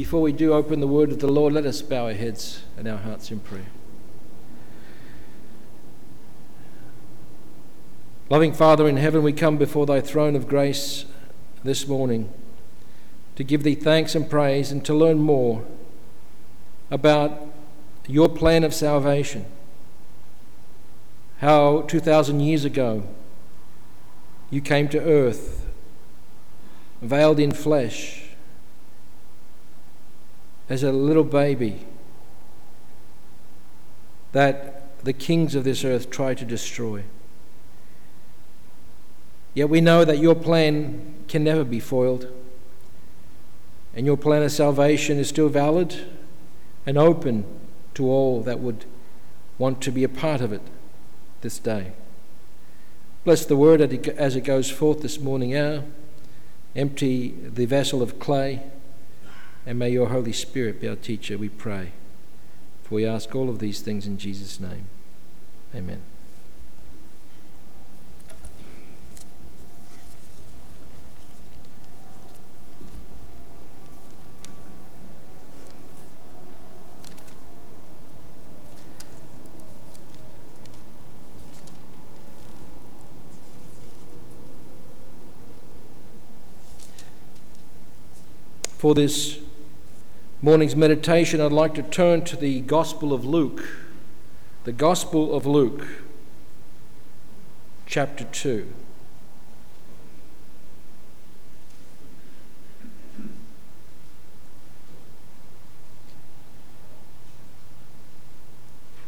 Before we do open the word of the Lord, let us bow our heads and our hearts in prayer. Loving Father in heaven, we come before thy throne of grace this morning to give thee thanks and praise and to learn more about your plan of salvation. How 2,000 years ago you came to earth, veiled in flesh, as a little baby that the kings of this earth try to destroy. Yet we know that your plan can never be foiled, and your plan of salvation is still valid and open to all that would want to be a part of it this day. Bless the word as it goes forth this morning hour. Empty the vessel of clay, and may your Holy Spirit be our teacher, we pray. For we ask all of these things in Jesus' name. Amen. For this morning's meditation, I'd like to turn to the Gospel of Luke. The Gospel of Luke, chapter 2.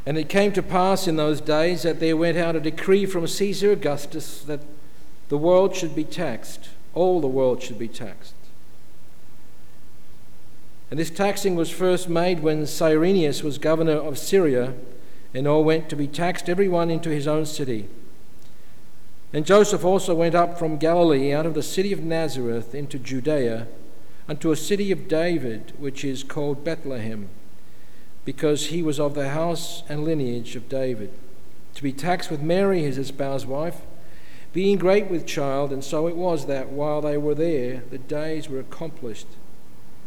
And it came to pass in those days that there went out a decree from Caesar Augustus that the world should be taxed, all the world should be taxed. And this taxing was first made when Cyrenius was governor of Syria, and all went to be taxed, every one into his own city. And Joseph also went up from Galilee out of the city of Nazareth into Judea, unto a city of David, which is called Bethlehem, because he was of the house and lineage of David, to be taxed with Mary, his espoused wife, being great with child. And so it was that while they were there, the days were accomplished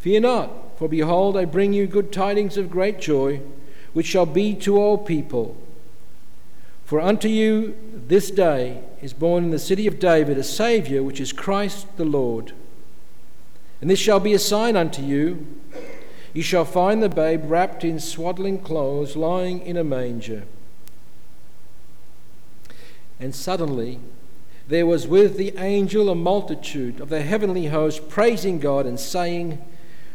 Fear not, for behold, I bring you good tidings of great joy, which shall be to all people. For unto you this day is born in the city of David a Saviour, which is Christ the Lord. And this shall be a sign unto you you shall find the babe wrapped in swaddling clothes, lying in a manger. And suddenly there was with the angel a multitude of the heavenly host praising God and saying,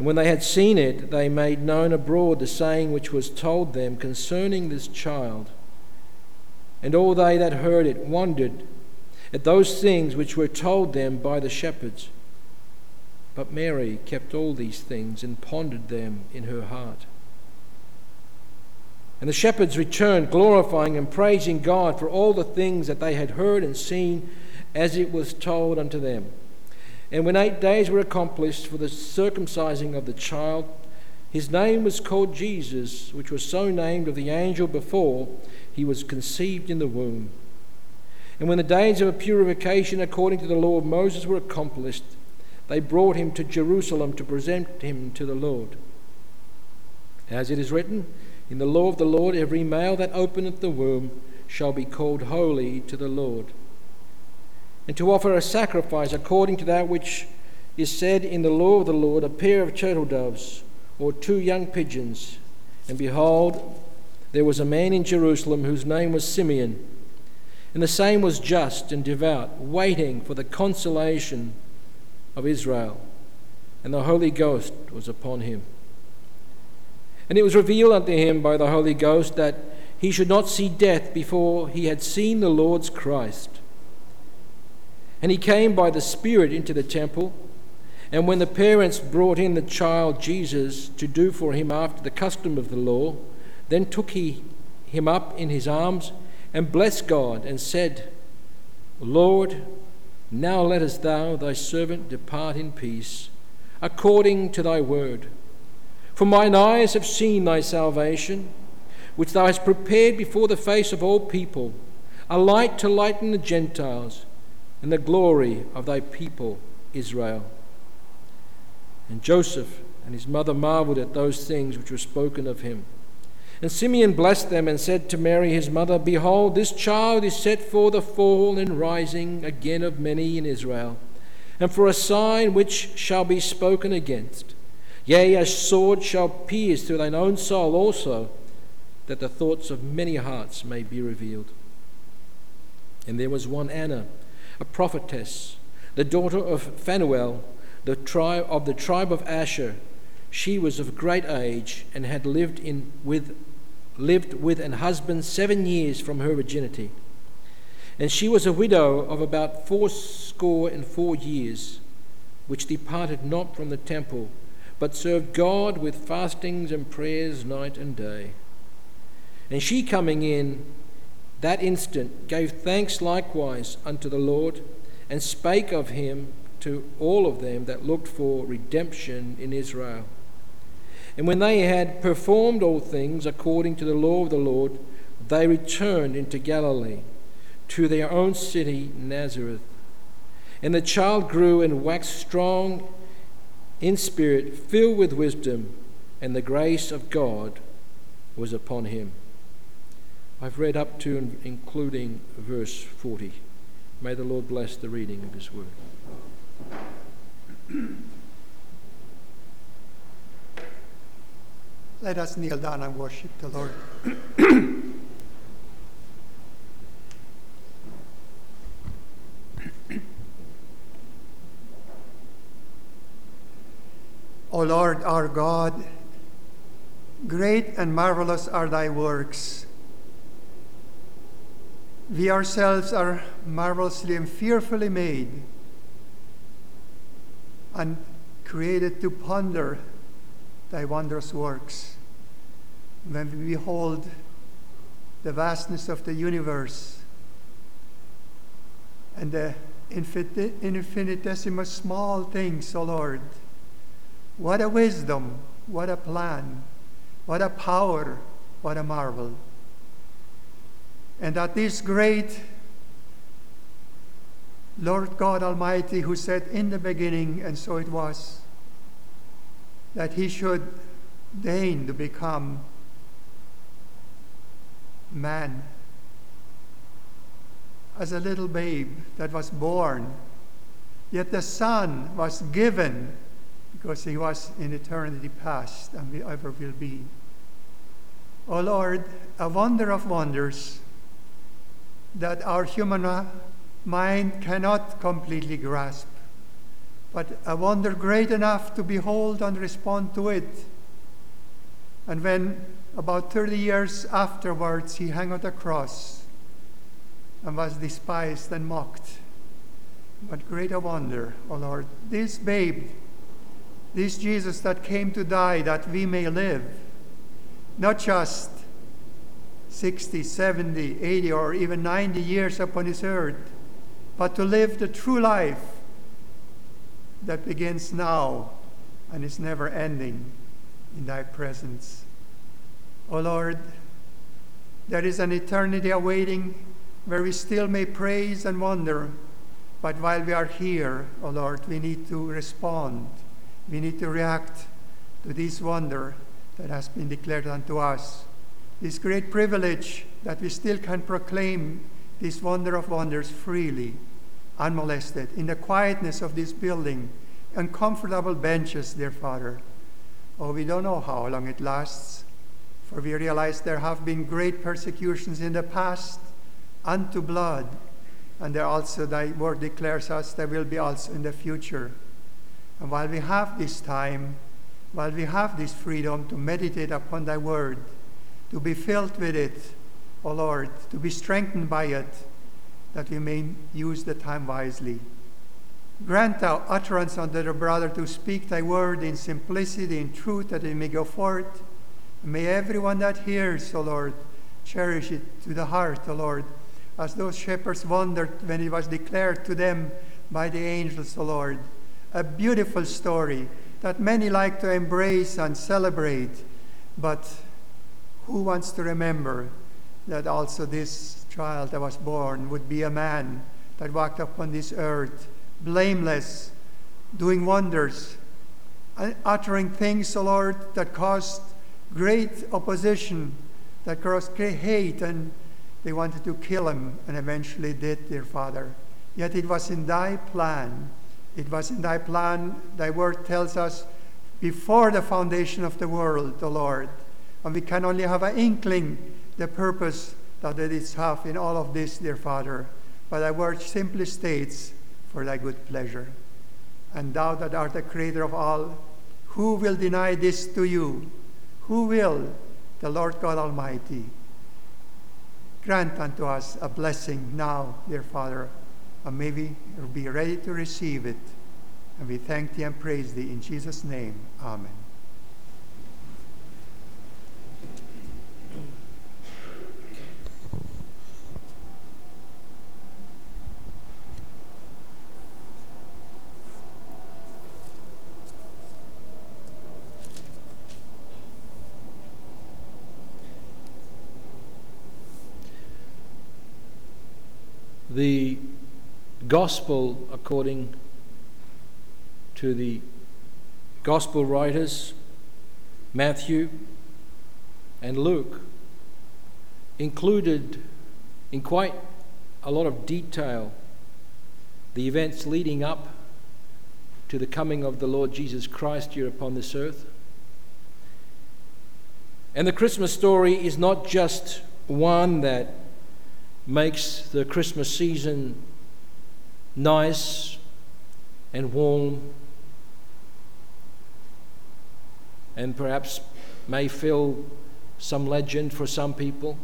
And when they had seen it, they made known abroad the saying which was told them concerning this child. And all they that heard it wondered at those things which were told them by the shepherds. But Mary kept all these things and pondered them in her heart. And the shepherds returned, glorifying and praising God for all the things that they had heard and seen as it was told unto them. And when eight days were accomplished for the circumcising of the child, his name was called Jesus, which was so named of the angel before he was conceived in the womb. And when the days of purification according to the law of Moses were accomplished, they brought him to Jerusalem to present him to the Lord. As it is written, In the law of the Lord, every male that openeth the womb shall be called holy to the Lord and to offer a sacrifice according to that which is said in the law of the Lord, a pair of turtle doves or two young pigeons. And behold, there was a man in Jerusalem whose name was Simeon. And the same was just and devout, waiting for the consolation of Israel. And the Holy Ghost was upon him. And it was revealed unto him by the Holy Ghost that he should not see death before he had seen the Lord's Christ. And he came by the Spirit into the temple. And when the parents brought in the child Jesus to do for him after the custom of the law, then took he him up in his arms and blessed God and said, Lord, now lettest thou thy servant depart in peace, according to thy word. For mine eyes have seen thy salvation, which thou hast prepared before the face of all people, a light to lighten the Gentiles, and the glory of thy people Israel. And Joseph and his mother marveled at those things which were spoken of him. And Simeon blessed them and said to Mary his mother, Behold, this child is set for the fall and rising again of many in Israel, and for a sign which shall be spoken against. Yea, a sword shall pierce through thine own soul also, that the thoughts of many hearts may be revealed. And there was one Anna, a prophetess, the daughter of Phanuel, the tribe of the tribe of Asher. She was of great age and had lived in with lived with an husband seven years from her virginity. And she was a widow of about fourscore and four years, which departed not from the temple, but served God with fastings and prayers night and day. And she coming in that instant gave thanks likewise unto the Lord, and spake of him to all of them that looked for redemption in Israel. And when they had performed all things according to the law of the Lord, they returned into Galilee, to their own city, Nazareth. And the child grew and waxed strong in spirit, filled with wisdom, and the grace of God was upon him. I've read up to and including verse 40. May the Lord bless the reading of his word. Let us kneel down and worship the Lord. o Lord our God, great and marvelous are thy works. We ourselves are marvelously and fearfully made and created to ponder thy wondrous works. When we behold the vastness of the universe and the infinitesimal small things, O oh Lord, what a wisdom, what a plan, what a power, what a marvel. And that this great Lord God Almighty, who said in the beginning, and so it was, that he should deign to become man as a little babe that was born. Yet the Son was given because he was in eternity past and ever will be. O Lord, a wonder of wonders that our human uh, mind cannot completely grasp but a wonder great enough to behold and respond to it. And when about 30 years afterwards he hung on the cross and was despised and mocked, what great a wonder, O oh Lord. This babe, this Jesus that came to die that we may live, not just 60, 70, 80, or even 90 years upon this earth, but to live the true life that begins now and is never ending in thy presence. O oh Lord, there is an eternity awaiting where we still may praise and wonder, but while we are here, O oh Lord, we need to respond. We need to react to this wonder that has been declared unto us. This great privilege that we still can proclaim this wonder of wonders freely unmolested, in the quietness of this building, on comfortable benches, dear Father. Oh, we don't know how long it lasts, for we realize there have been great persecutions in the past unto blood, and there also thy word declares us there will be also in the future. And while we have this time, while we have this freedom to meditate upon thy word, to be filled with it, O Lord, to be strengthened by it, that we may use the time wisely. Grant thou utterance unto the brother to speak thy word in simplicity and truth, that it may go forth. May everyone that hears, O Lord, cherish it to the heart, O Lord, as those shepherds wondered when it was declared to them by the angels, O Lord. A beautiful story that many like to embrace and celebrate, but who wants to remember that also this child that was born would be a man that walked upon this earth, blameless, doing wonders, uh, uttering things, O Lord, that caused great opposition, that caused great hate, and they wanted to kill him, and eventually did, dear Father. Yet it was in thy plan. It was in thy plan, thy word tells us, before the foundation of the world, O Lord. And we can only have an inkling the purpose that it is have in all of this, dear Father. But thy word simply states, for thy good pleasure. And thou that art the creator of all, who will deny this to you? Who will? The Lord God Almighty. Grant unto us a blessing now, dear Father, and may we be ready to receive it. And we thank thee and praise thee in Jesus' name. Amen. the gospel according to the gospel writers, Matthew and Luke, included in quite a lot of detail the events leading up to the coming of the Lord Jesus Christ here upon this earth. And the Christmas story is not just one that makes the Christmas season nice and warm and perhaps may fill some legend for some people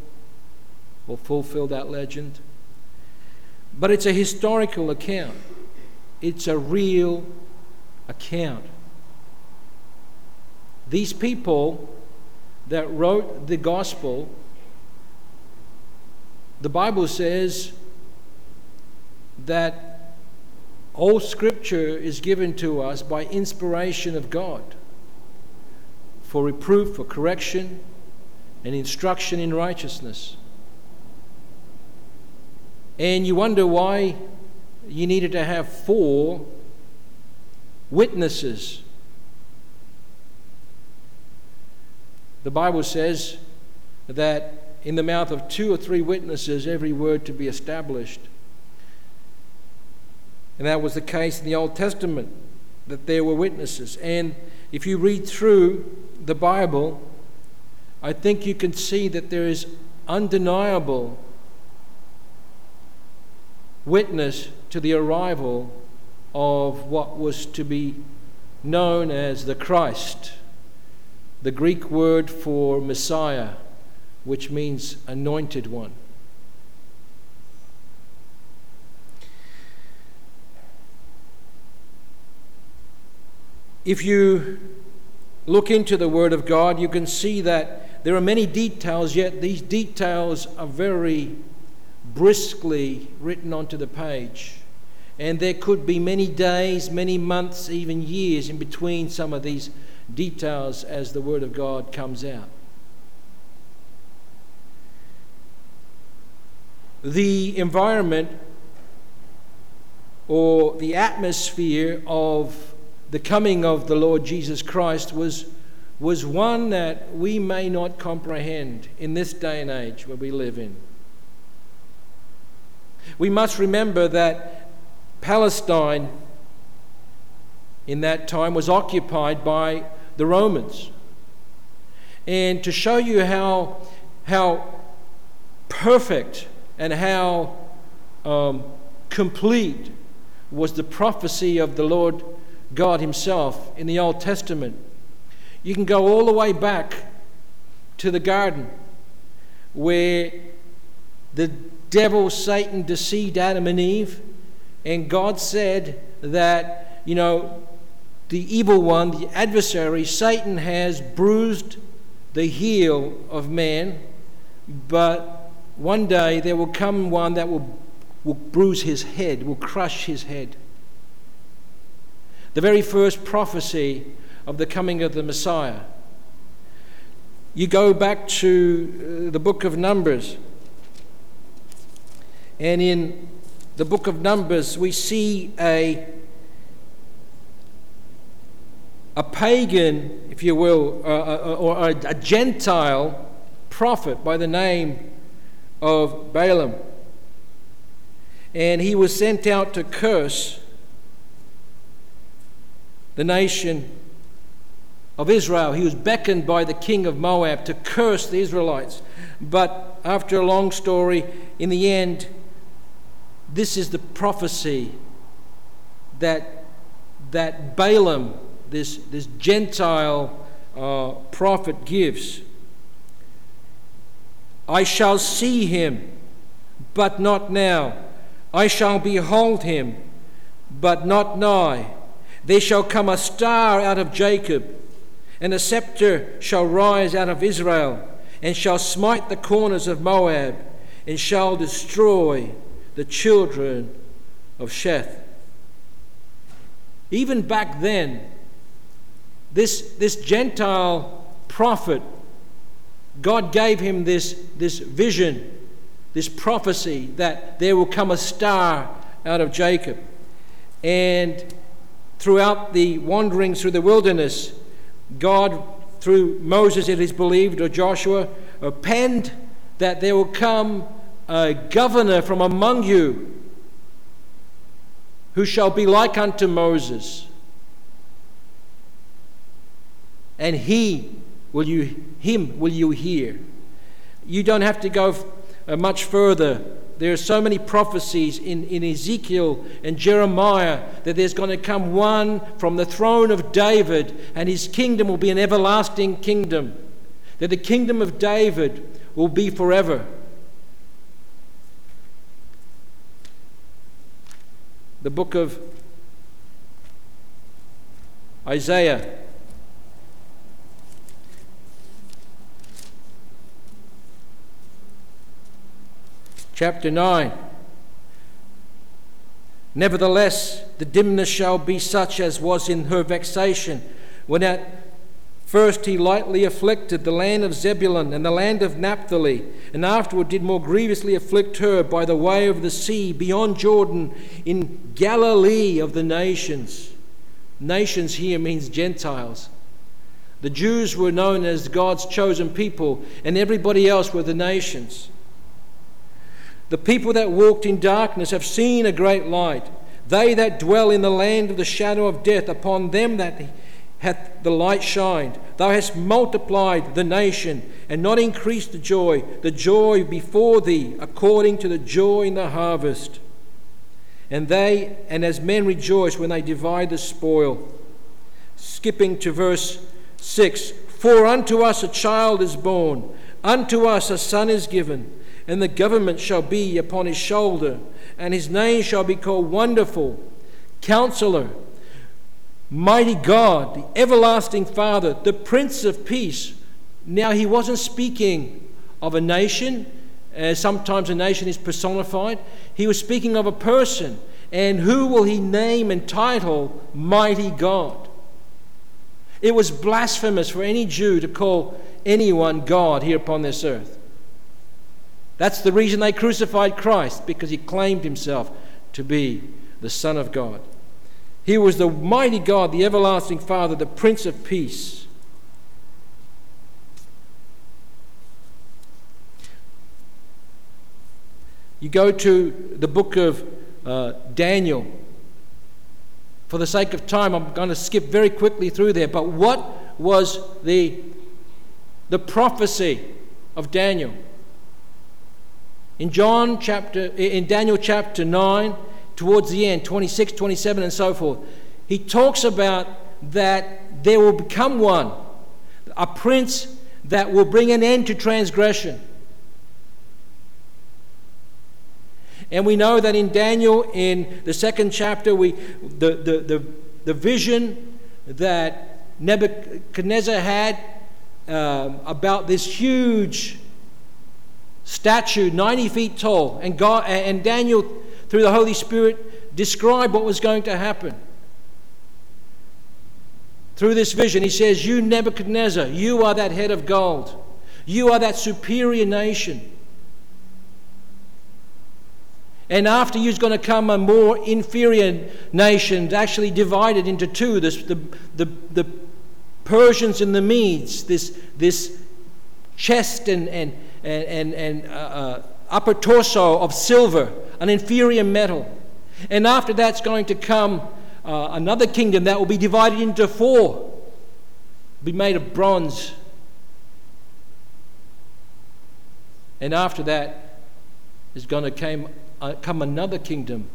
or fulfill that legend. But it's a historical account, it's a real account. These people that wrote the gospel the Bible says that all scripture is given to us by inspiration of God for reproof, for correction, and instruction in righteousness. And you wonder why you needed to have four witnesses. The Bible says that in the mouth of two or three witnesses every word to be established. And that was the case in the Old Testament, that there were witnesses. And if you read through the Bible, I think you can see that there is undeniable witness to the arrival of what was to be known as the Christ, the Greek word for Messiah which means anointed one. If you look into the Word of God, you can see that there are many details, yet these details are very briskly written onto the page. And there could be many days, many months, even years in between some of these details as the Word of God comes out. the environment or the atmosphere of the coming of the Lord Jesus Christ was, was one that we may not comprehend in this day and age where we live in. We must remember that Palestine in that time was occupied by the Romans. And to show you how, how perfect and how um, complete was the prophecy of the Lord God Himself in the Old Testament. You can go all the way back to the garden where the devil, Satan, deceived Adam and Eve, and God said that, you know, the evil one, the adversary, Satan, has bruised the heel of man, but one day there will come one that will, will bruise his head, will crush his head. The very first prophecy of the coming of the Messiah. You go back to uh, the book of Numbers, and in the book of Numbers, we see a a pagan, if you will, uh, uh, or a, a Gentile prophet by the name of Balaam. And he was sent out to curse the nation of Israel. He was beckoned by the king of Moab to curse the Israelites. But after a long story, in the end, this is the prophecy that, that Balaam this, this Gentile uh, prophet gives. I shall see him, but not now. I shall behold him, but not nigh. There shall come a star out of Jacob, and a scepter shall rise out of Israel, and shall smite the corners of Moab, and shall destroy the children of Sheth. Even back then, this, this Gentile prophet, God gave him this, this vision, this prophecy that there will come a star out of Jacob. And throughout the wanderings through the wilderness, God, through Moses, it is believed, or Joshua, penned that there will come a governor from among you who shall be like unto Moses. And he will you him will you hear. You don't have to go uh, much further there are so many prophecies in, in Ezekiel and Jeremiah that there's going to come one from the throne of David, and his kingdom will be an everlasting kingdom. That the kingdom of David will be forever. The book of Isaiah chapter 9. Nevertheless, the dimness shall be such as was in her vexation, when at first he lightly afflicted the land of Zebulun and the land of Naphtali, and afterward did more grievously afflict her by the way of the sea beyond Jordan in Galilee of the nations. Nations here means Gentiles. The Jews were known as God's chosen people, and everybody else were the nations. The people that walked in darkness have seen a great light. They that dwell in the land of the shadow of death, upon them that hath the light shined. Thou hast multiplied the nation and not increased the joy, the joy before thee, according to the joy in the harvest. And they, and as men rejoice when they divide the spoil. Skipping to verse 6 For unto us a child is born, unto us a son is given and the government shall be upon his shoulder, and his name shall be called Wonderful, Counselor, Mighty God, the Everlasting Father, the Prince of Peace. Now, he wasn't speaking of a nation, as sometimes a nation is personified. He was speaking of a person. And who will he name and title Mighty God? It was blasphemous for any Jew to call anyone God here upon this earth. That's the reason they crucified Christ, because he claimed himself to be the Son of God. He was the mighty God, the everlasting Father, the Prince of Peace. You go to the book of uh, Daniel. For the sake of time, I'm going to skip very quickly through there. But what, was the, the prophecy of Daniel. In John chapter in Daniel chapter 9 towards the end 26 27 and so forth he talks about that there will become one a prince that will bring an end to transgression. And we know that in Daniel, in the second chapter, we, the, the, the, the vision that Nebuchadnezzar had um, about this huge statue, 90 feet tall, and, God, and Daniel, through the Holy Spirit, described what was going to happen. Through this vision, he says, You, Nebuchadnezzar, you are that head of gold. You are that superior nation. And after you's going to come a more inferior nation, actually divided into two this, the, the, the Persians and the Medes, this, this chest and, and, and, and uh, uh, upper torso of silver, an inferior metal. And after that's going to come uh, another kingdom that will be divided into four, be made of bronze. And after that is going to come uh, come another kingdom,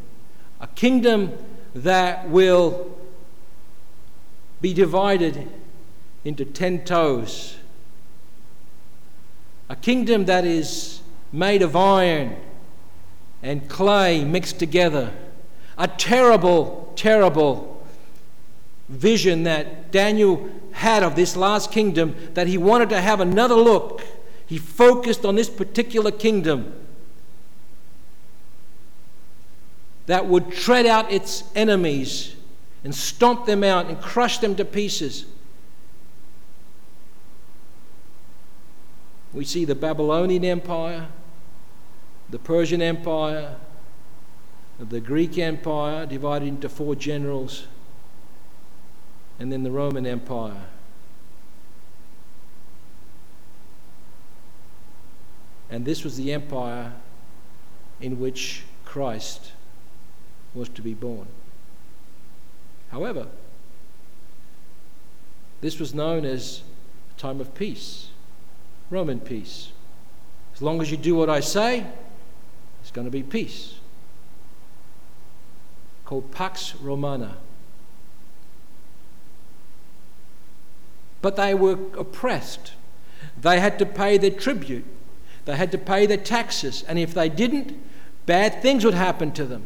a kingdom that will be divided into ten toes, a kingdom that is made of iron and clay mixed together, a terrible, terrible vision that Daniel had of this last kingdom that he wanted to have another look. He focused on this particular kingdom that would tread out its enemies and stomp them out and crush them to pieces. We see the Babylonian Empire, the Persian Empire, the Greek Empire divided into four generals, and then the Roman Empire. And this was the empire in which Christ was to be born. However, this was known as a time of peace, Roman peace. As long as you do what I say, it's going to be peace. Called Pax Romana. But they were oppressed. They had to pay their tribute. They had to pay their taxes. And if they didn't, bad things would happen to them.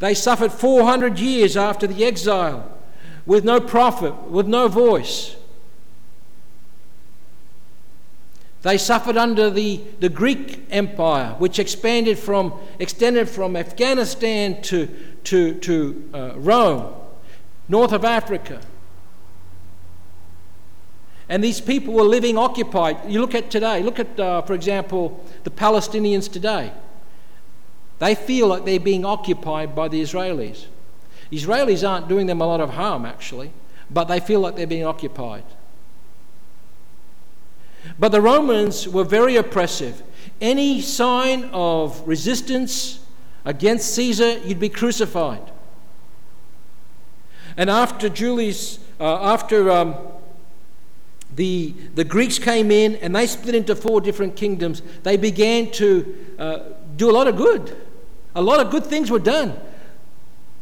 They suffered 400 years after the exile with no prophet, with no voice. They suffered under the, the Greek Empire, which expanded from, extended from Afghanistan to, to, to uh, Rome, north of Africa. And these people were living occupied. You look at today, look at, uh, for example, the Palestinians today. They feel like they're being occupied by the Israelis. Israelis aren't doing them a lot of harm, actually, but they feel like they're being occupied. But the Romans were very oppressive. Any sign of resistance against Caesar, you'd be crucified. And after Julius, uh, after um, the, the Greeks came in and they split into four different kingdoms, they began to uh, do a lot of good. A lot of good things were done.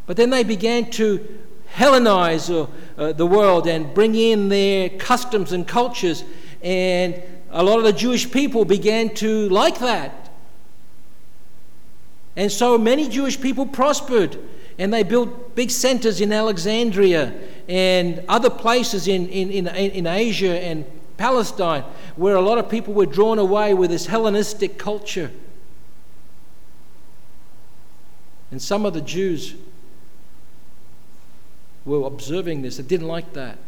But then they began to Hellenize uh, uh, the world and bring in their customs and cultures. And a lot of the Jewish people began to like that. And so many Jewish people prospered. And they built big centers in Alexandria and other places in, in, in, in Asia and Palestine where a lot of people were drawn away with this Hellenistic culture. And some of the Jews were observing this. They didn't like that.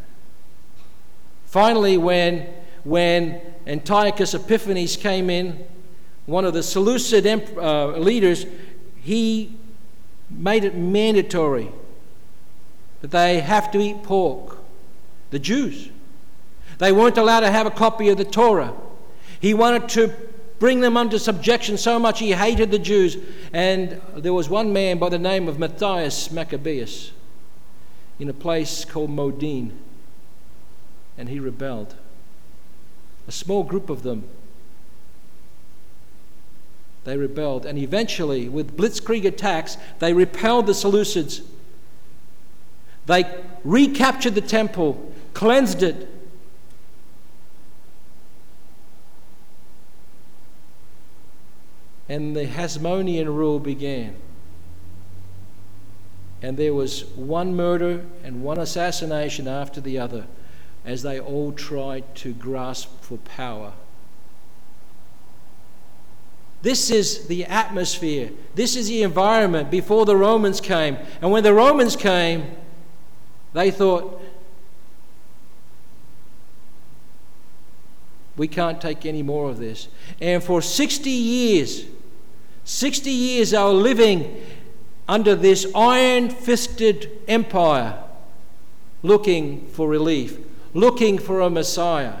Finally, when, when Antiochus Epiphanes came in, one of the Seleucid uh, leaders, he made it mandatory that they have to eat pork. The Jews. They weren't allowed to have a copy of the Torah. He wanted to bring them under subjection so much he hated the Jews. And there was one man by the name of Matthias Maccabeus. in a place called Modin, and he rebelled. A small group of them. They rebelled, and eventually, with blitzkrieg attacks, they repelled the Seleucids. They recaptured the temple, cleansed it, and the Hasmonean rule began. And there was one murder and one assassination after the other as they all tried to grasp for power. This is the atmosphere. This is the environment before the Romans came. And when the Romans came, they thought, we can't take any more of this. And for 60 years, 60 years they were living under this iron fisted empire, looking for relief, looking for a Messiah.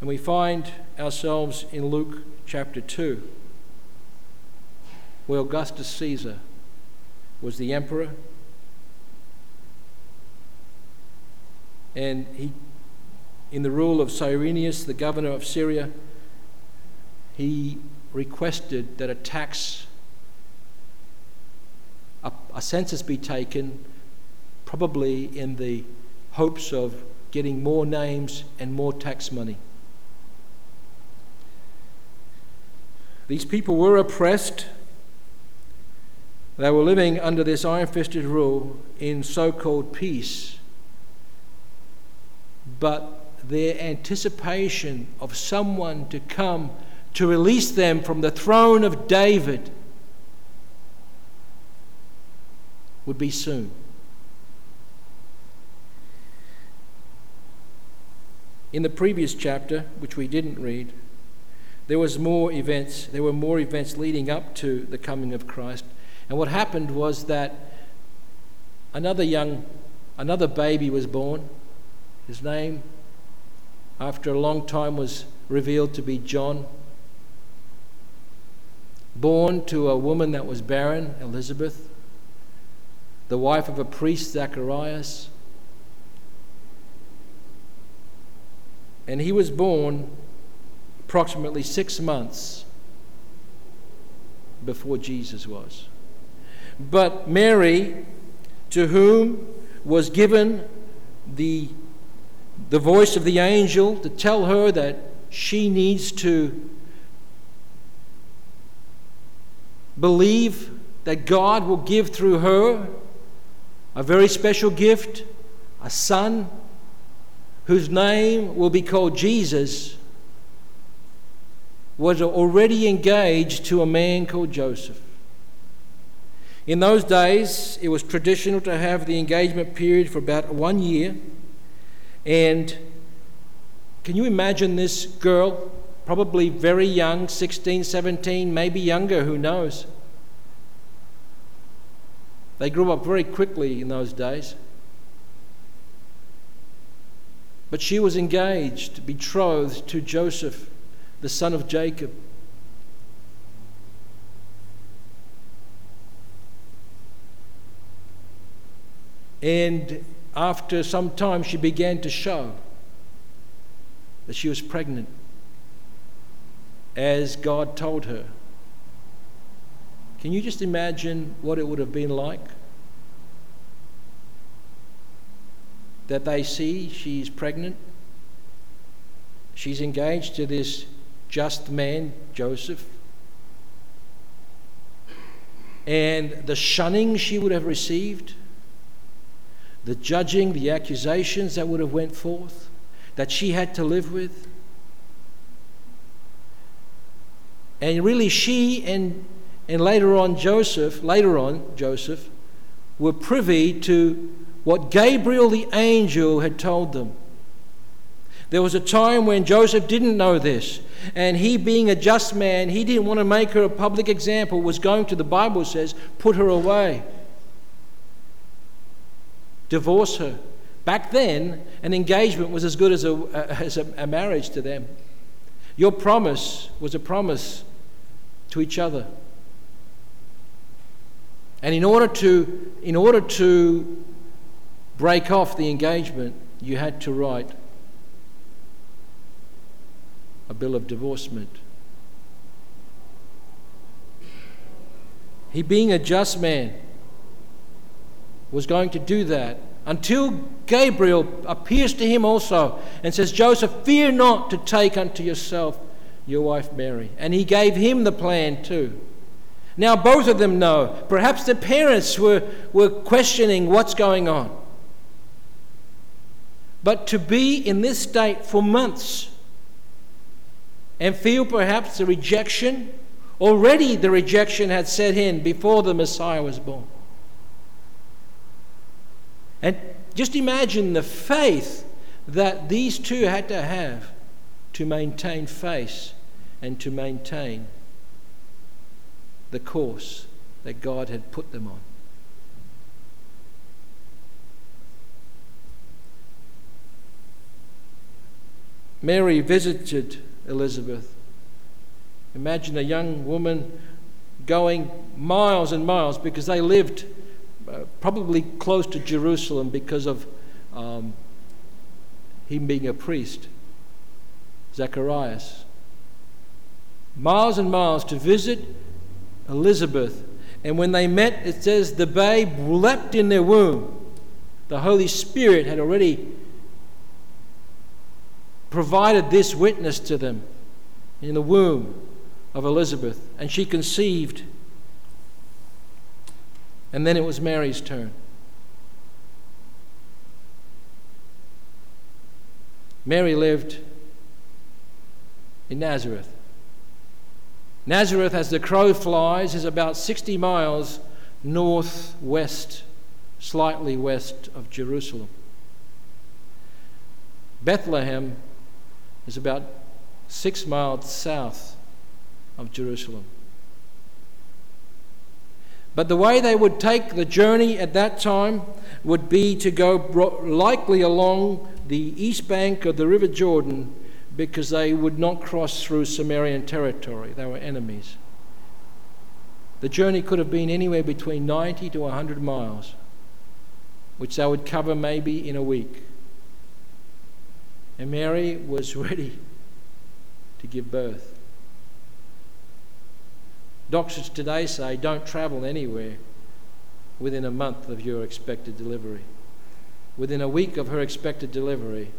And we find ourselves in Luke chapter 2, where Augustus Caesar was the emperor and he, in the rule of Cyrenius, the governor of Syria, he requested that a tax, a, a census be taken, probably in the hopes of getting more names and more tax money. These people were oppressed. They were living under this iron fisted rule in so called peace but their anticipation of someone to come to release them from the throne of David would be soon. In the previous chapter, which we didn't read, there was more events. There were more events leading up to the coming of Christ. And what happened was that another young, another baby was born. His name, after a long time, was revealed to be John. Born to a woman that was barren, Elizabeth, the wife of a priest, Zacharias. And he was born approximately six months before Jesus was. But Mary, to whom was given the the voice of the angel to tell her that she needs to believe that God will give through her a very special gift, a son whose name will be called Jesus, was already engaged to a man called Joseph. In those days, it was traditional to have the engagement period for about one year. And can you imagine this girl, probably very young, 16, 17, maybe younger, who knows? They grew up very quickly in those days. But she was engaged, betrothed to Joseph, the son of Jacob. And after some time, she began to show that she was pregnant, as God told her. Can you just imagine what it would have been like? That they see she's pregnant, she's engaged to this just man, Joseph, and the shunning she would have received the judging, the accusations that would have went forth, that she had to live with. And really she and and later on Joseph, later on Joseph were privy to what Gabriel the angel had told them. There was a time when Joseph didn't know this, and he, being a just man, he didn't want to make her a public example, was going to, the Bible says, put her away divorce her. Back then, an engagement was as good as a, as a, a marriage to them. Your promise was a promise to each other. And in order to, in order to break off the engagement, you had to write a bill of divorcement. He, being a just man, was going to do that until Gabriel appears to him also and says, Joseph, fear not to take unto yourself your wife Mary. And he gave him the plan too. Now both of them know. Perhaps the parents were, were questioning what's going on. But to be in this state for months and feel perhaps the rejection, already the rejection had set in before the Messiah was born. And just imagine the faith that these two had to have to maintain faith and to maintain the course that God had put them on. Mary visited Elizabeth. Imagine a young woman going miles and miles because they lived uh, probably close to Jerusalem because of um, him being a priest, Zacharias. Miles and miles to visit Elizabeth. And when they met, it says the babe leapt in their womb. The Holy Spirit had already provided this witness to them in the womb of Elizabeth, and she conceived. And then it was Mary's turn. Mary lived in Nazareth. Nazareth, as the crow flies, is about 60 miles northwest, slightly west of Jerusalem. Bethlehem is about six miles south of Jerusalem. But the way they would take the journey at that time would be to go likely along the east bank of the River Jordan because they would not cross through Samarian territory. They were enemies. The journey could have been anywhere between 90 to 100 miles, which they would cover maybe in a week. And Mary was ready to give birth. Doctors today say don't travel anywhere within a month of your expected delivery. Within a week of her expected delivery,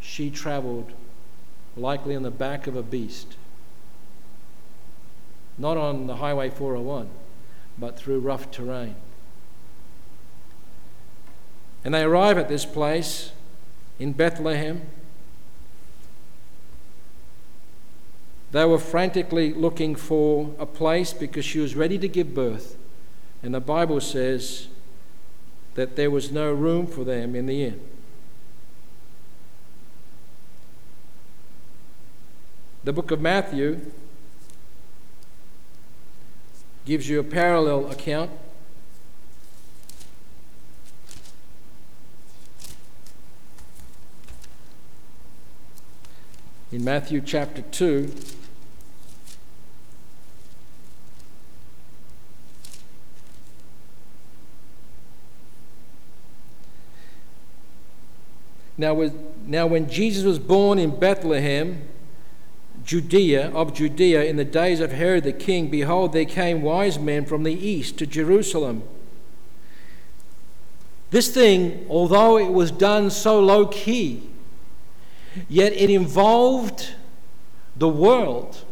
she traveled likely on the back of a beast. Not on the Highway 401, but through rough terrain. And they arrive at this place in Bethlehem. They were frantically looking for a place because she was ready to give birth. And the Bible says that there was no room for them in the inn. The book of Matthew gives you a parallel account. In Matthew chapter 2, Now, now, when Jesus was born in Bethlehem, Judea, of Judea, in the days of Herod the king, behold, there came wise men from the east to Jerusalem. This thing, although it was done so low key, yet it involved the world.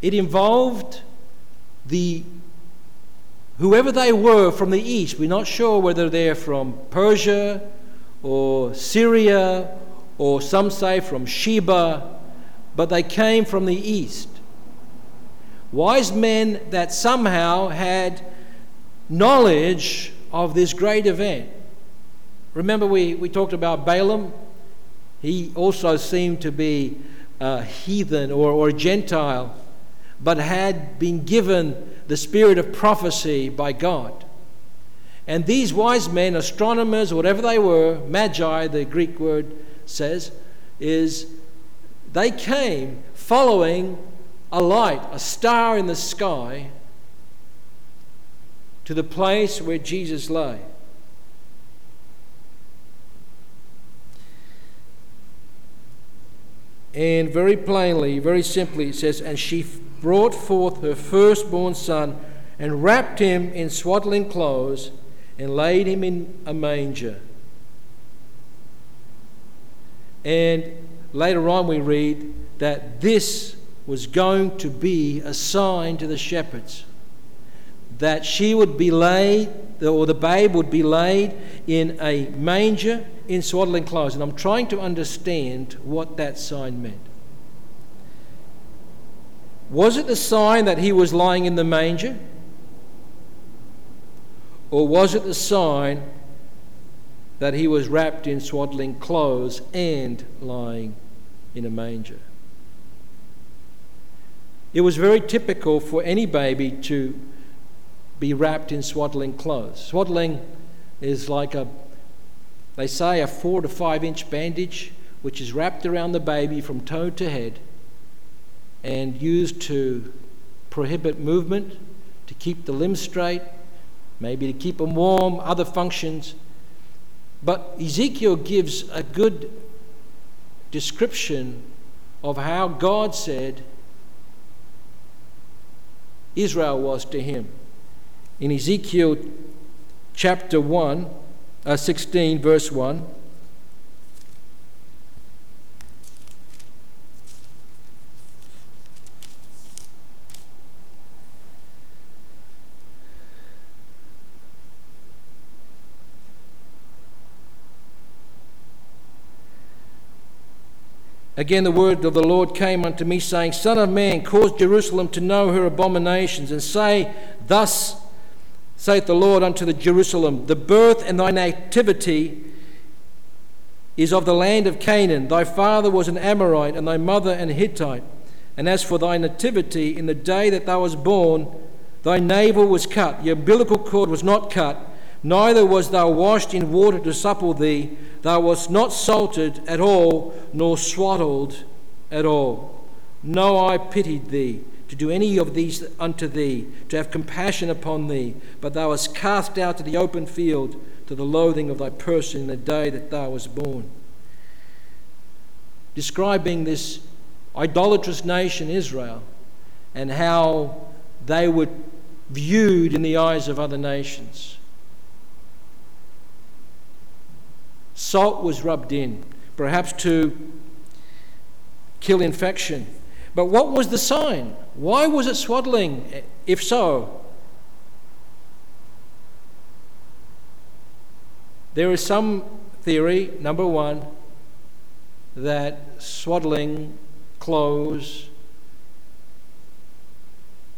It involved the whoever they were from the east. We're not sure whether they're from Persia or Syria or some say from Sheba but they came from the east. Wise men that somehow had knowledge of this great event. Remember, we, we talked about Balaam? He also seemed to be a heathen or, or a Gentile, but had been given the spirit of prophecy by God. And these wise men, astronomers, whatever they were, magi, the Greek word says, is they came following a light, a star in the sky, to the place where Jesus lay. And very plainly, very simply, it says, And she brought forth her firstborn son and wrapped him in swaddling clothes and laid him in a manger. And later on, we read that this was going to be a sign to the shepherds that she would be laid, or the babe would be laid in a manger in swaddling clothes. And I'm trying to understand what that sign meant. Was it the sign that he was lying in the manger? Or was it the sign that he was wrapped in swaddling clothes and lying in a manger? It was very typical for any baby to be wrapped in swaddling clothes. Swaddling is like a, they say, a four to five inch bandage which is wrapped around the baby from toe to head and used to prohibit movement, to keep the limbs straight, maybe to keep them warm, other functions. But Ezekiel gives a good description of how God said Israel was to him. In Ezekiel chapter 1, uh, 16, verse 1. Again, the word of the Lord came unto me, saying, Son of man, cause Jerusalem to know her abominations, and say, Thus saith the Lord unto the Jerusalem, The birth and thy nativity is of the land of Canaan. Thy father was an Amorite, and thy mother an Hittite. And as for thy nativity, in the day that thou wast born, thy navel was cut, the umbilical cord was not cut, neither was thou washed in water to supple thee Thou wast not salted at all, nor swaddled at all. No, I pitied thee, to do any of these unto thee, to have compassion upon thee. But thou wast cast out to the open field, to the loathing of thy person in the day that thou wast born. Describing this idolatrous nation, Israel, and how they were viewed in the eyes of other nations. Salt was rubbed in, perhaps to kill infection. But what was the sign? Why was it swaddling, if so? There is some theory, number one, that swaddling clothes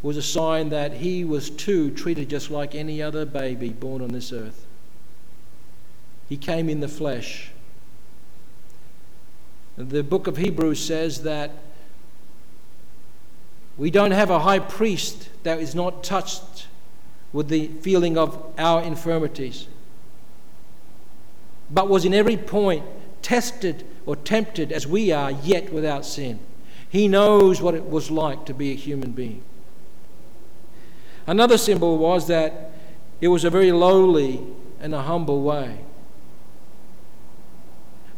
was a sign that he was too treated just like any other baby born on this earth. He came in the flesh. The book of Hebrews says that we don't have a high priest that is not touched with the feeling of our infirmities, but was in every point tested or tempted as we are, yet without sin. He knows what it was like to be a human being. Another symbol was that it was a very lowly and a humble way.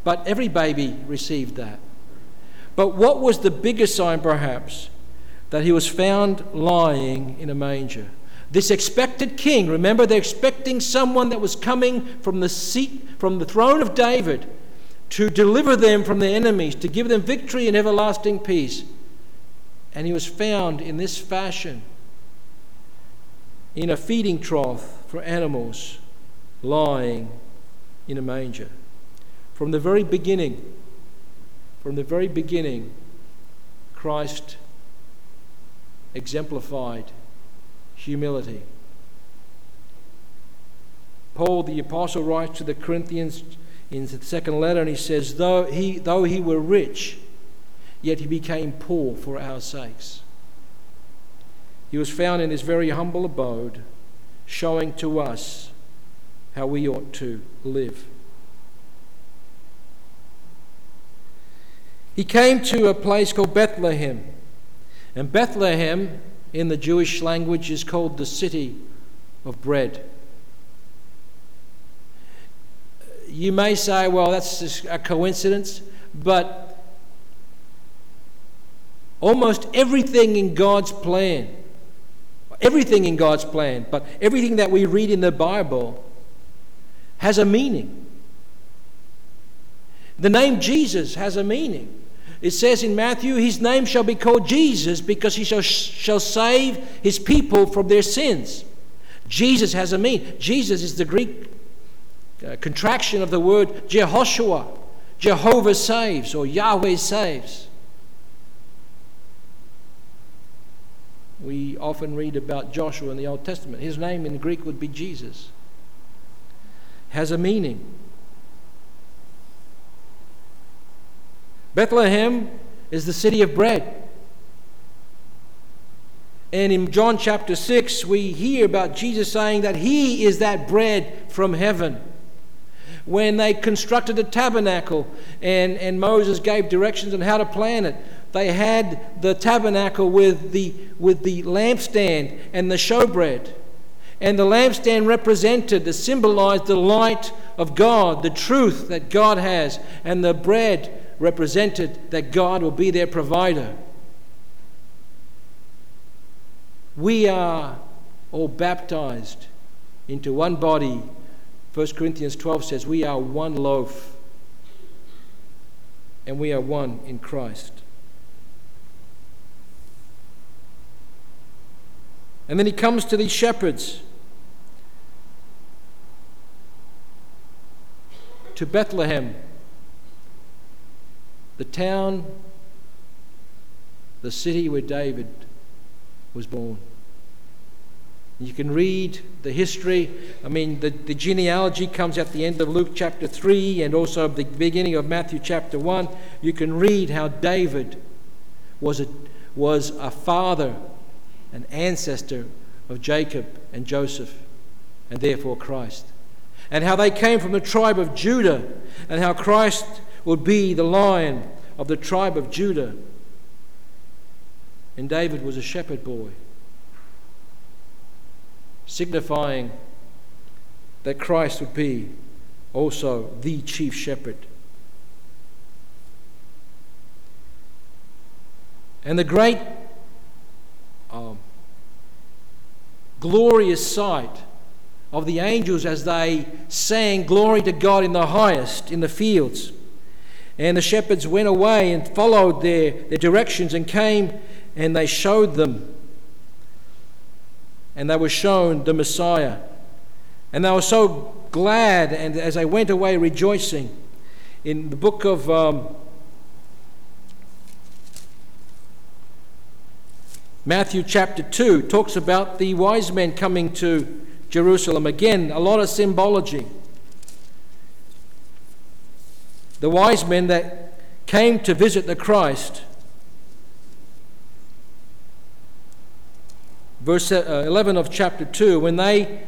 But every baby received that. But what was the biggest sign, perhaps? That he was found lying in a manger. This expected king, remember, they're expecting someone that was coming from the seat, from the throne of David, to deliver them from their enemies, to give them victory and everlasting peace. And he was found in this fashion, in a feeding trough for animals, lying in a manger. From the very beginning, from the very beginning, Christ exemplified humility. Paul the apostle writes to the Corinthians in the second letter and he says though he though he were rich yet he became poor for our sakes. He was found in his very humble abode showing to us how we ought to live. He came to a place called Bethlehem. And Bethlehem, in the Jewish language, is called the city of bread. You may say, well, that's just a coincidence, but almost everything in God's plan, everything in God's plan, but everything that we read in the Bible has a meaning. The name Jesus has a meaning. It says in Matthew, His name shall be called Jesus because He shall, shall save His people from their sins. Jesus has a meaning. Jesus is the Greek uh, contraction of the word Jehoshua. Jehovah saves or Yahweh saves. We often read about Joshua in the Old Testament. His name in Greek would be Jesus. Has a meaning. Bethlehem is the city of bread. And in John chapter 6, we hear about Jesus saying that He is that bread from heaven when they constructed the tabernacle and, and Moses gave directions on how to plan it. They had the tabernacle with the, with the lampstand and the showbread. And the lampstand represented, the symbolized the light of God, the truth that God has. And the bread represented that God will be their provider. We are all baptized into one body 1 Corinthians 12 says, We are one loaf and we are one in Christ. And then he comes to these shepherds to Bethlehem, the town, the city where David was born. You can read the history. I mean, the, the genealogy comes at the end of Luke chapter 3 and also the beginning of Matthew chapter 1. You can read how David was a, was a father, an ancestor of Jacob and Joseph, and therefore Christ. And how they came from the tribe of Judah, and how Christ would be the lion of the tribe of Judah. And David was a shepherd boy signifying that Christ would be also the chief shepherd. And the great um, glorious sight of the angels as they sang glory to God in the highest in the fields. And the shepherds went away and followed their, their directions and came and they showed them and they were shown the Messiah. And they were so glad, and as they went away rejoicing, in the book of um, Matthew, chapter 2, talks about the wise men coming to Jerusalem. Again, a lot of symbology. The wise men that came to visit the Christ. Verse uh, 11 of chapter 2 when they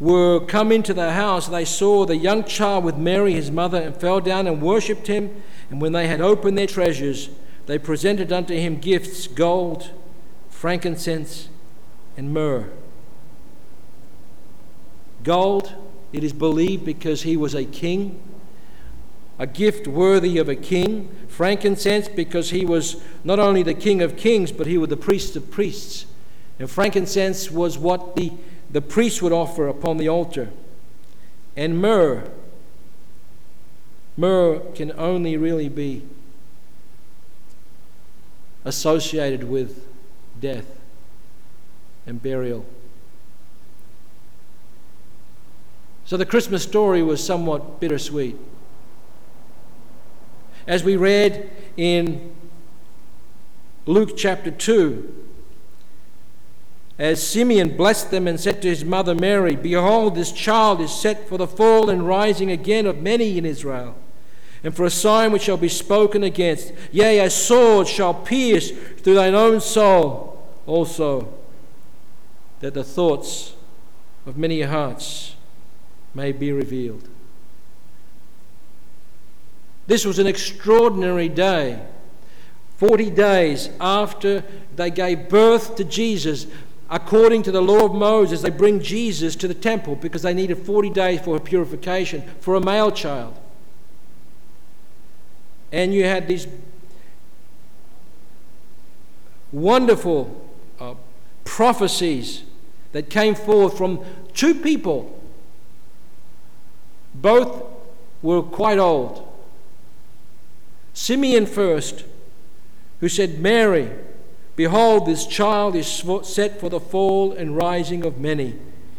were come into the house they saw the young child with mary his mother and fell down and worshipped him. And when they had opened their treasures they presented unto him gifts gold frankincense and myrrh. Gold it is believed because he was a king a gift worthy of a king frankincense because he was not only the king of kings but he was the priest of priests and frankincense was what the, the priest would offer upon the altar. And myrrh, myrrh can only really be associated with death and burial. So the Christmas story was somewhat bittersweet. As we read in Luke chapter 2, as Simeon blessed them and said to his mother Mary, Behold, this child is set for the fall and rising again of many in Israel, and for a sign which shall be spoken against. Yea, a sword shall pierce through thine own soul also, that the thoughts of many hearts may be revealed. This was an extraordinary day. 40 days after they gave birth to Jesus, according to the law of Moses, they bring Jesus to the temple because they needed 40 days for purification for a male child. And you had these wonderful uh, prophecies that came forth from two people. Both were quite old. Simeon first, who said, Mary, behold, this child is set for the fall and rising of many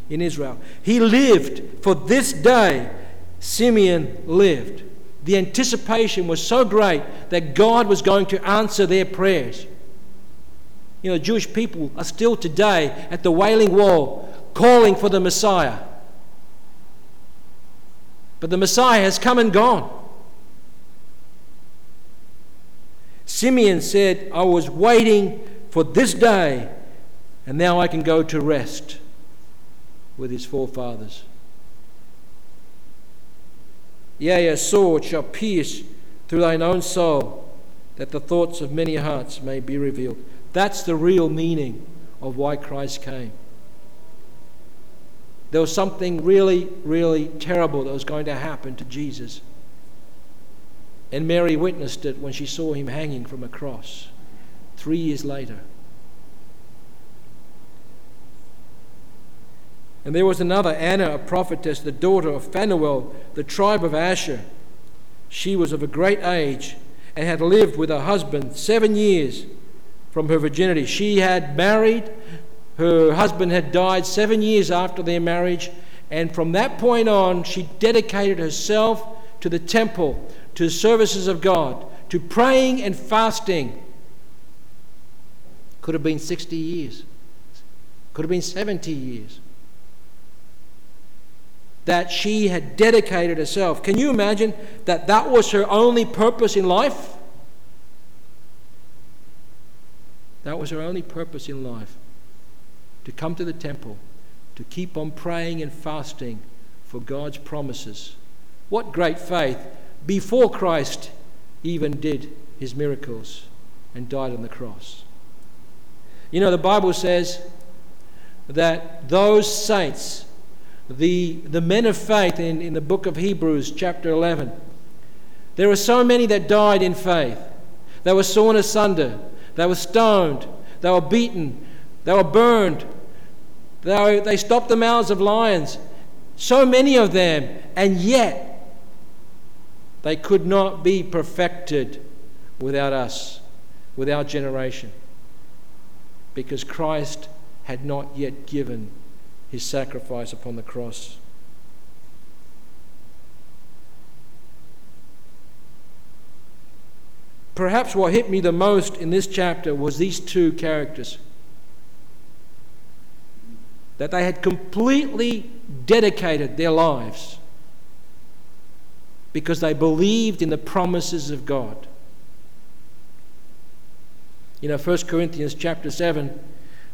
in Israel. He lived for this day. Simeon lived. The anticipation was so great that God was going to answer their prayers. You know, Jewish people are still today at the Wailing Wall calling for the Messiah. But the Messiah has come and gone. Simeon said, I was waiting for this day, and now I can go to rest with his forefathers. Yea, a sword shall pierce through thine own soul, that the thoughts of many hearts may be revealed. That's the real meaning of why Christ came. There was something really, really terrible that was going to happen to Jesus. And Mary witnessed it when she saw him hanging from a cross three years later. And there was another, Anna, a prophetess, the daughter of Phanuel, the tribe of Asher. She was of a great age and had lived with her husband seven years from her virginity. She had married, her husband had died seven years after their marriage, and from that point on, she dedicated herself to the temple, to the services of God, to praying and fasting. Could have been 60 years, could have been 70 years. That she had dedicated herself. Can you imagine that that was her only purpose in life? That was her only purpose in life to come to the temple, to keep on praying and fasting for God's promises. What great faith before Christ even did his miracles and died on the cross. You know, the Bible says that those saints, the, the men of faith in, in the book of Hebrews, chapter 11, there were so many that died in faith. They were sawn asunder, they were stoned. They were beaten. They were burned. They, were, they stopped the mouths of lions. So many of them. And yet, they could not be perfected without us, with our generation. Because Christ had not yet given his sacrifice upon the cross. Perhaps what hit me the most in this chapter was these two characters. That they had completely dedicated their lives because they believed in the promises of God. You know, 1 Corinthians chapter 7,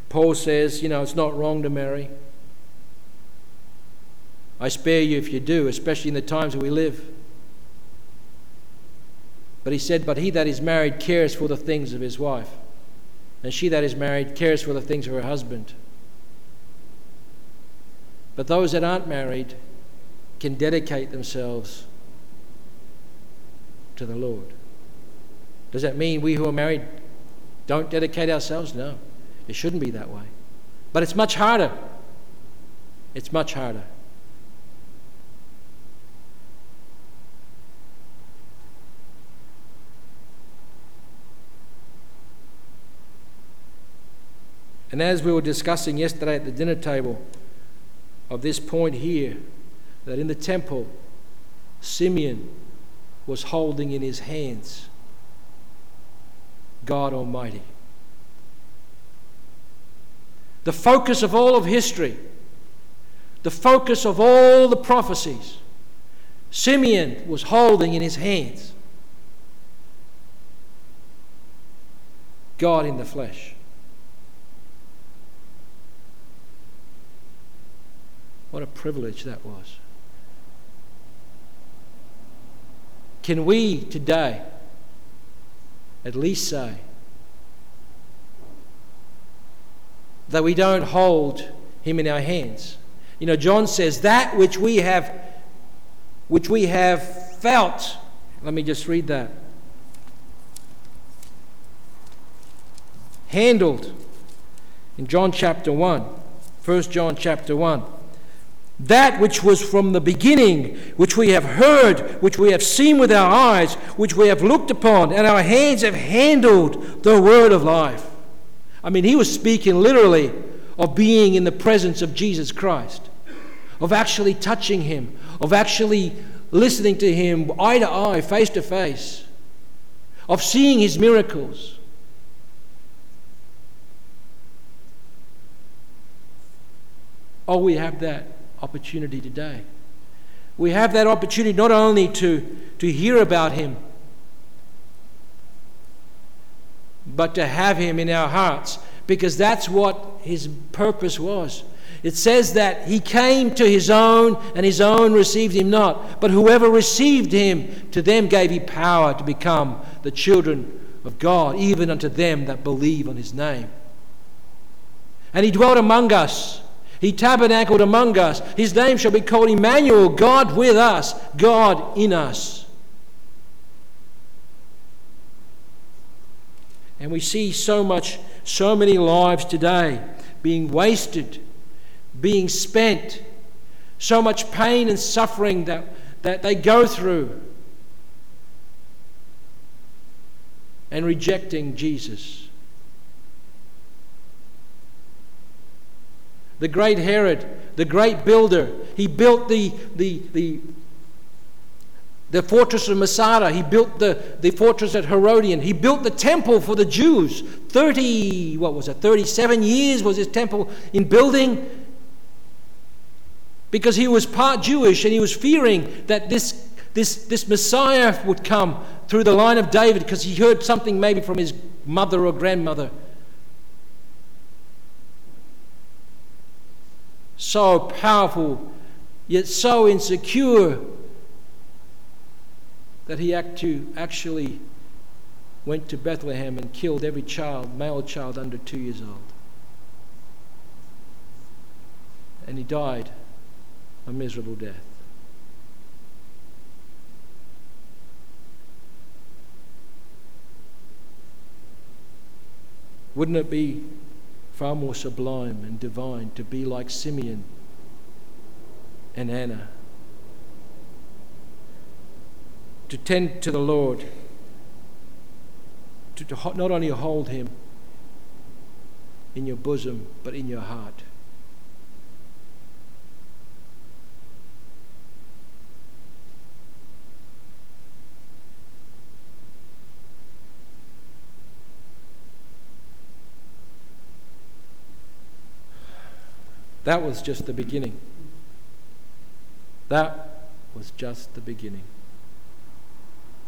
Paul says, you know, it's not wrong to marry. I spare you if you do, especially in the times that we live. But he said, But he that is married cares for the things of his wife, and she that is married cares for the things of her husband. But those that aren't married can dedicate themselves to the Lord. Does that mean we who are married don't dedicate ourselves? No, it shouldn't be that way. But it's much harder. It's much harder. And as we were discussing yesterday at the dinner table, of this point here, that in the temple, Simeon was holding in his hands God Almighty. The focus of all of history, the focus of all the prophecies, Simeon was holding in his hands God in the flesh. What a privilege that was. Can we today at least say that we don't hold him in our hands? You know, John says that which we have which we have felt. Let me just read that. Handled in John chapter 1. 1 John chapter 1. That which was from the beginning, which we have heard, which we have seen with our eyes, which we have looked upon, and our hands have handled the word of life. I mean, he was speaking literally of being in the presence of Jesus Christ, of actually touching him, of actually listening to him eye to eye, face to face, of seeing his miracles. Oh, we have that opportunity today. We have that opportunity not only to, to hear about him, but to have him in our hearts, because that's what his purpose was. It says that he came to his own, and his own received him not. But whoever received him, to them gave he power to become the children of God, even unto them that believe on his name. And he dwelt among us. He tabernacled among us. His name shall be called Emmanuel, God with us, God in us. And we see so much, so many lives today being wasted being spent, so much pain and suffering that, that they go through, and rejecting Jesus. The great Herod, the great builder, he built the, the, the, the fortress of Masada. He built the, the fortress at Herodium. He built the temple for the Jews. 30, what was it, 37 years was his temple in building because he was part Jewish and he was fearing that this, this, this Messiah would come through the line of David because he heard something maybe from his mother or grandmother. So powerful, yet so insecure that he actually went to Bethlehem and killed every child, male child under two years old. And he died a miserable death. Wouldn't it be far more sublime and divine to be like Simeon and Anna? To tend to the Lord, to, to not only hold Him in your bosom, but in your heart. That was just the beginning. That was just the beginning.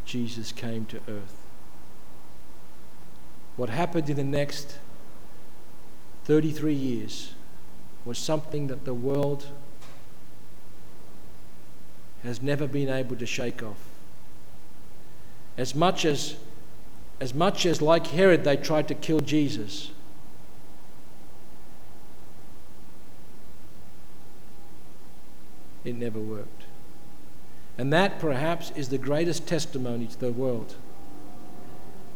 Jesus came to earth. What happened in the next 33 years was something that the world has never been able to shake off. As much as, as much as, like Herod, they tried to kill Jesus, it never worked. And that perhaps is the greatest testimony to the world.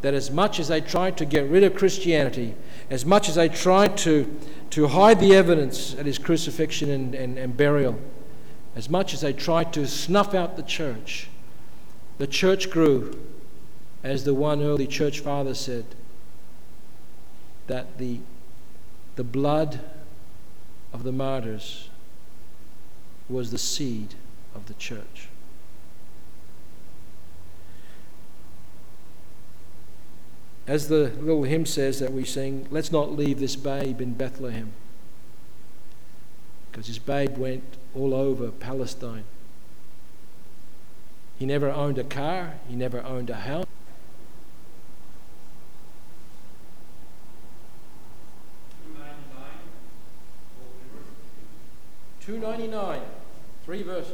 That as much as they tried to get rid of Christianity, as much as they tried to, to hide the evidence at his crucifixion and, and, and burial, as much as they tried to snuff out the church, the church grew, as the one early church father said, that the, the blood of the martyrs was the seed of the church. As the little hymn says that we sing, let's not leave this babe in Bethlehem. Because this babe went all over Palestine. He never owned a car, he never owned a house. Two ninety nine. Three verses.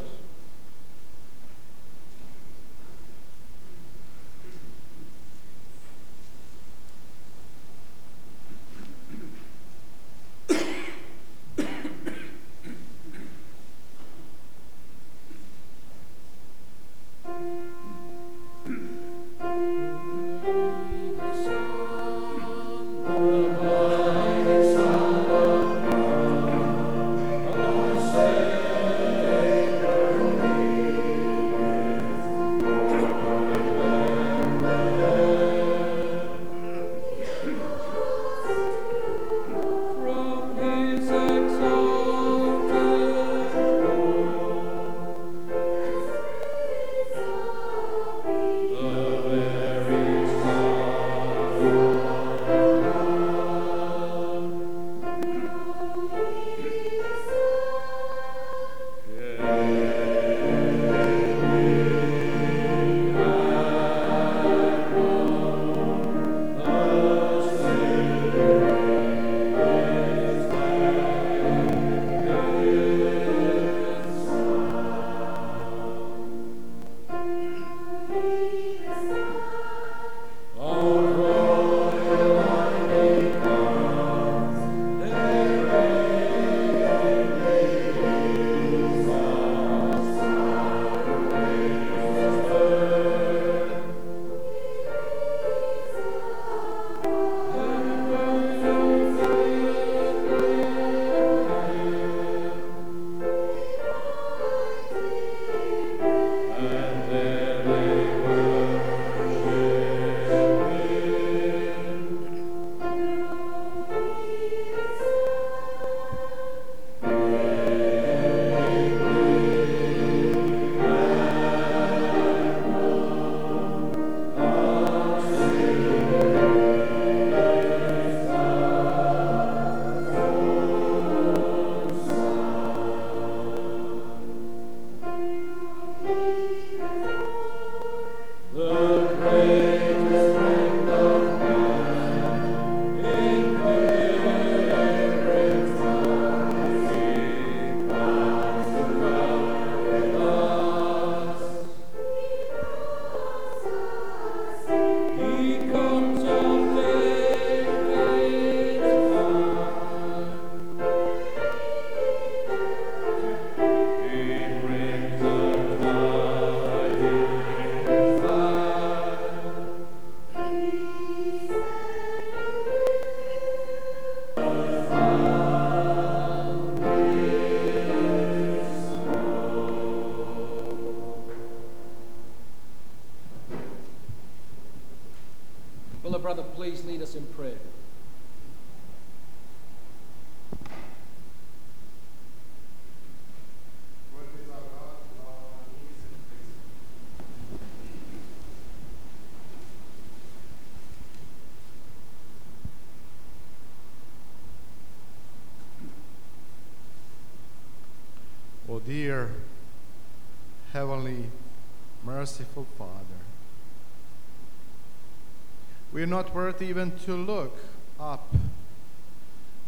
Not worthy even to look up,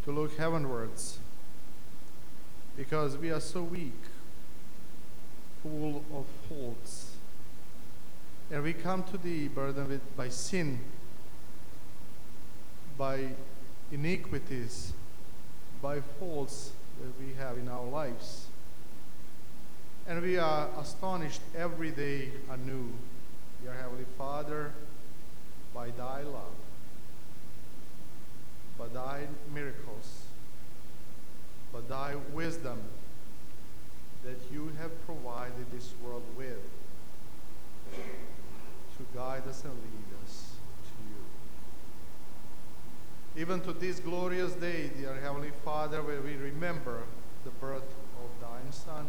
to look heavenwards, because we are so weak, full of faults. And we come to thee burdened with, by sin, by iniquities, by faults that we have in our lives. And we are astonished every day anew, dear Heavenly Father, by thy love, by thy miracles, by thy wisdom that you have provided this world with to guide us and lead us to you. Even to this glorious day, dear Heavenly Father, where we remember the birth of thine Son,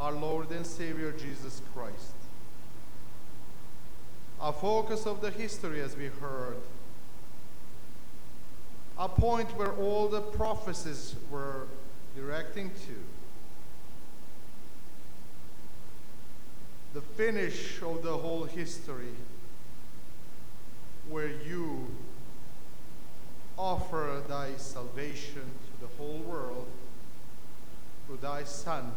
our Lord and Savior Jesus Christ. A focus of the history, as we heard, a point where all the prophecies were directing to. The finish of the whole history, where you offer thy salvation to the whole world through thy Son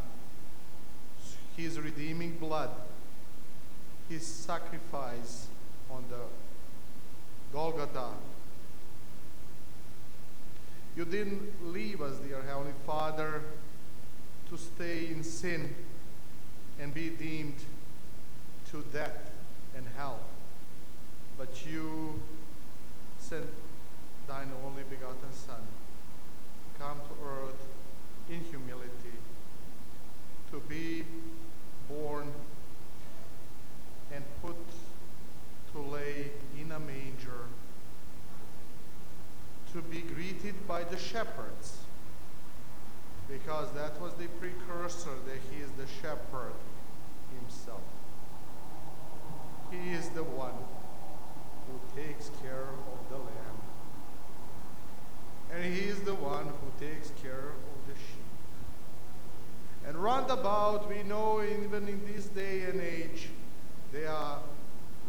his redeeming blood, his sacrifice on the Golgotha. You didn't leave us, dear Heavenly Father, to stay in sin and be deemed to death and hell, but you sent thine only begotten Son, come to earth in humility to be born and put to lay in a manger, to be greeted by the shepherds, because that was the precursor that he is the shepherd himself. He is the one who takes care of the lamb, and he is the one who takes care of the sheep. And roundabout, we know even in this day and age, there are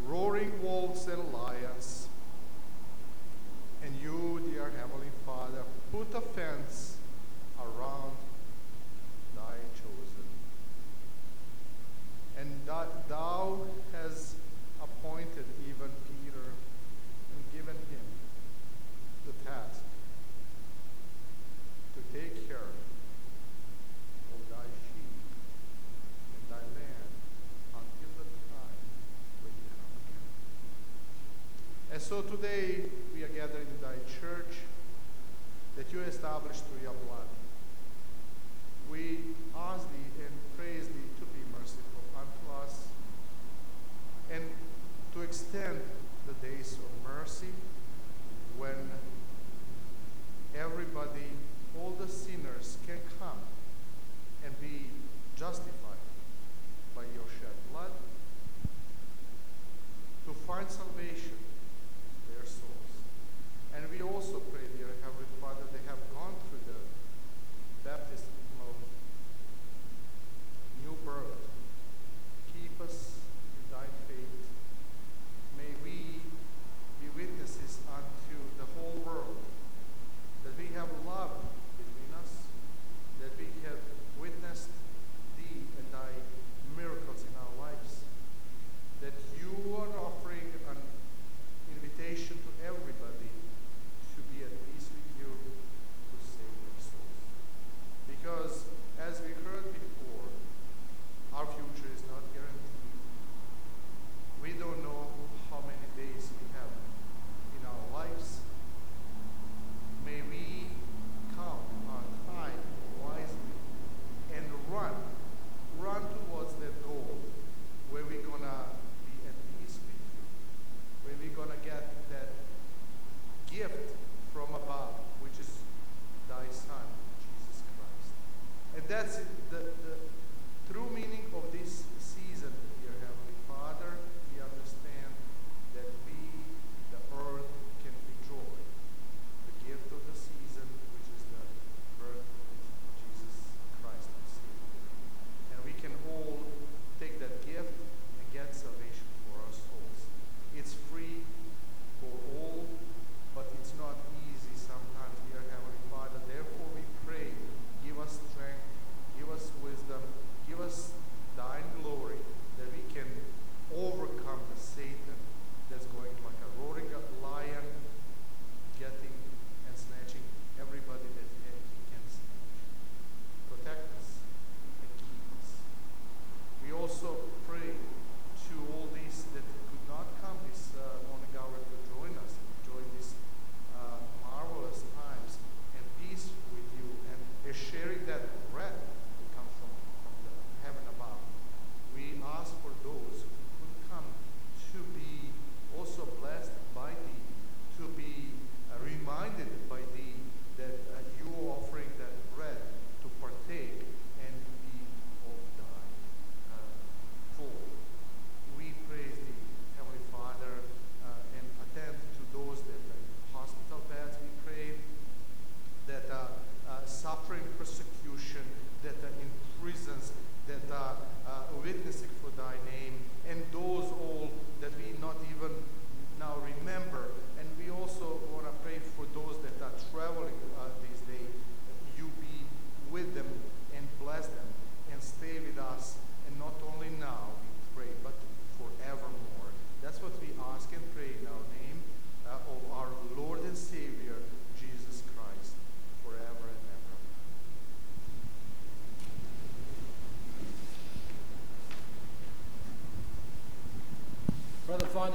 roaring wolves and lions. And you, dear Heavenly Father, put a fence around thy chosen. And that thou has appointed even Peter and given him the task to take care of thy sheep and thy land until the time when you come again. And so today we are gathered in thy church that you established through your blood. We ask thee and praise thee to be merciful unto us and to extend the days of mercy when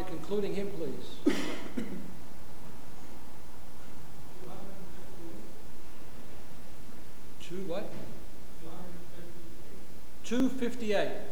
concluding hymn, please. Two what? 258.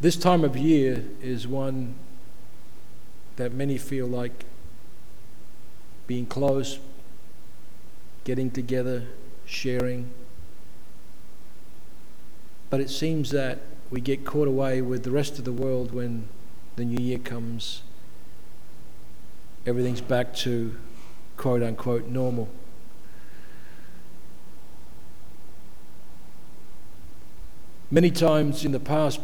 This time of year is one that many feel like being close, getting together, sharing. But it seems that we get caught away with the rest of the world when the new year comes. Everything's back to quote unquote normal. Many times in the past,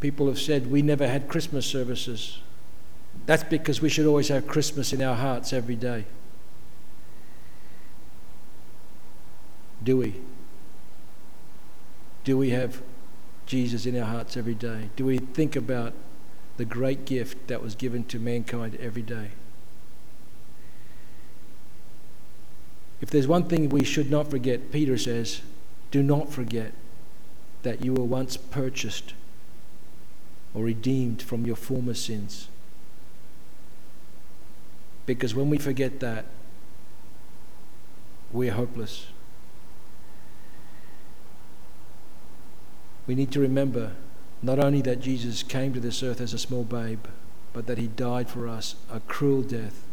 people have said we never had Christmas services. That's because we should always have Christmas in our hearts every day. Do we? Do we have Jesus in our hearts every day? Do we think about the great gift that was given to mankind every day? If there's one thing we should not forget, Peter says, do not forget that you were once purchased or redeemed from your former sins. Because when we forget that, we're hopeless. We need to remember not only that Jesus came to this earth as a small babe, but that he died for us a cruel death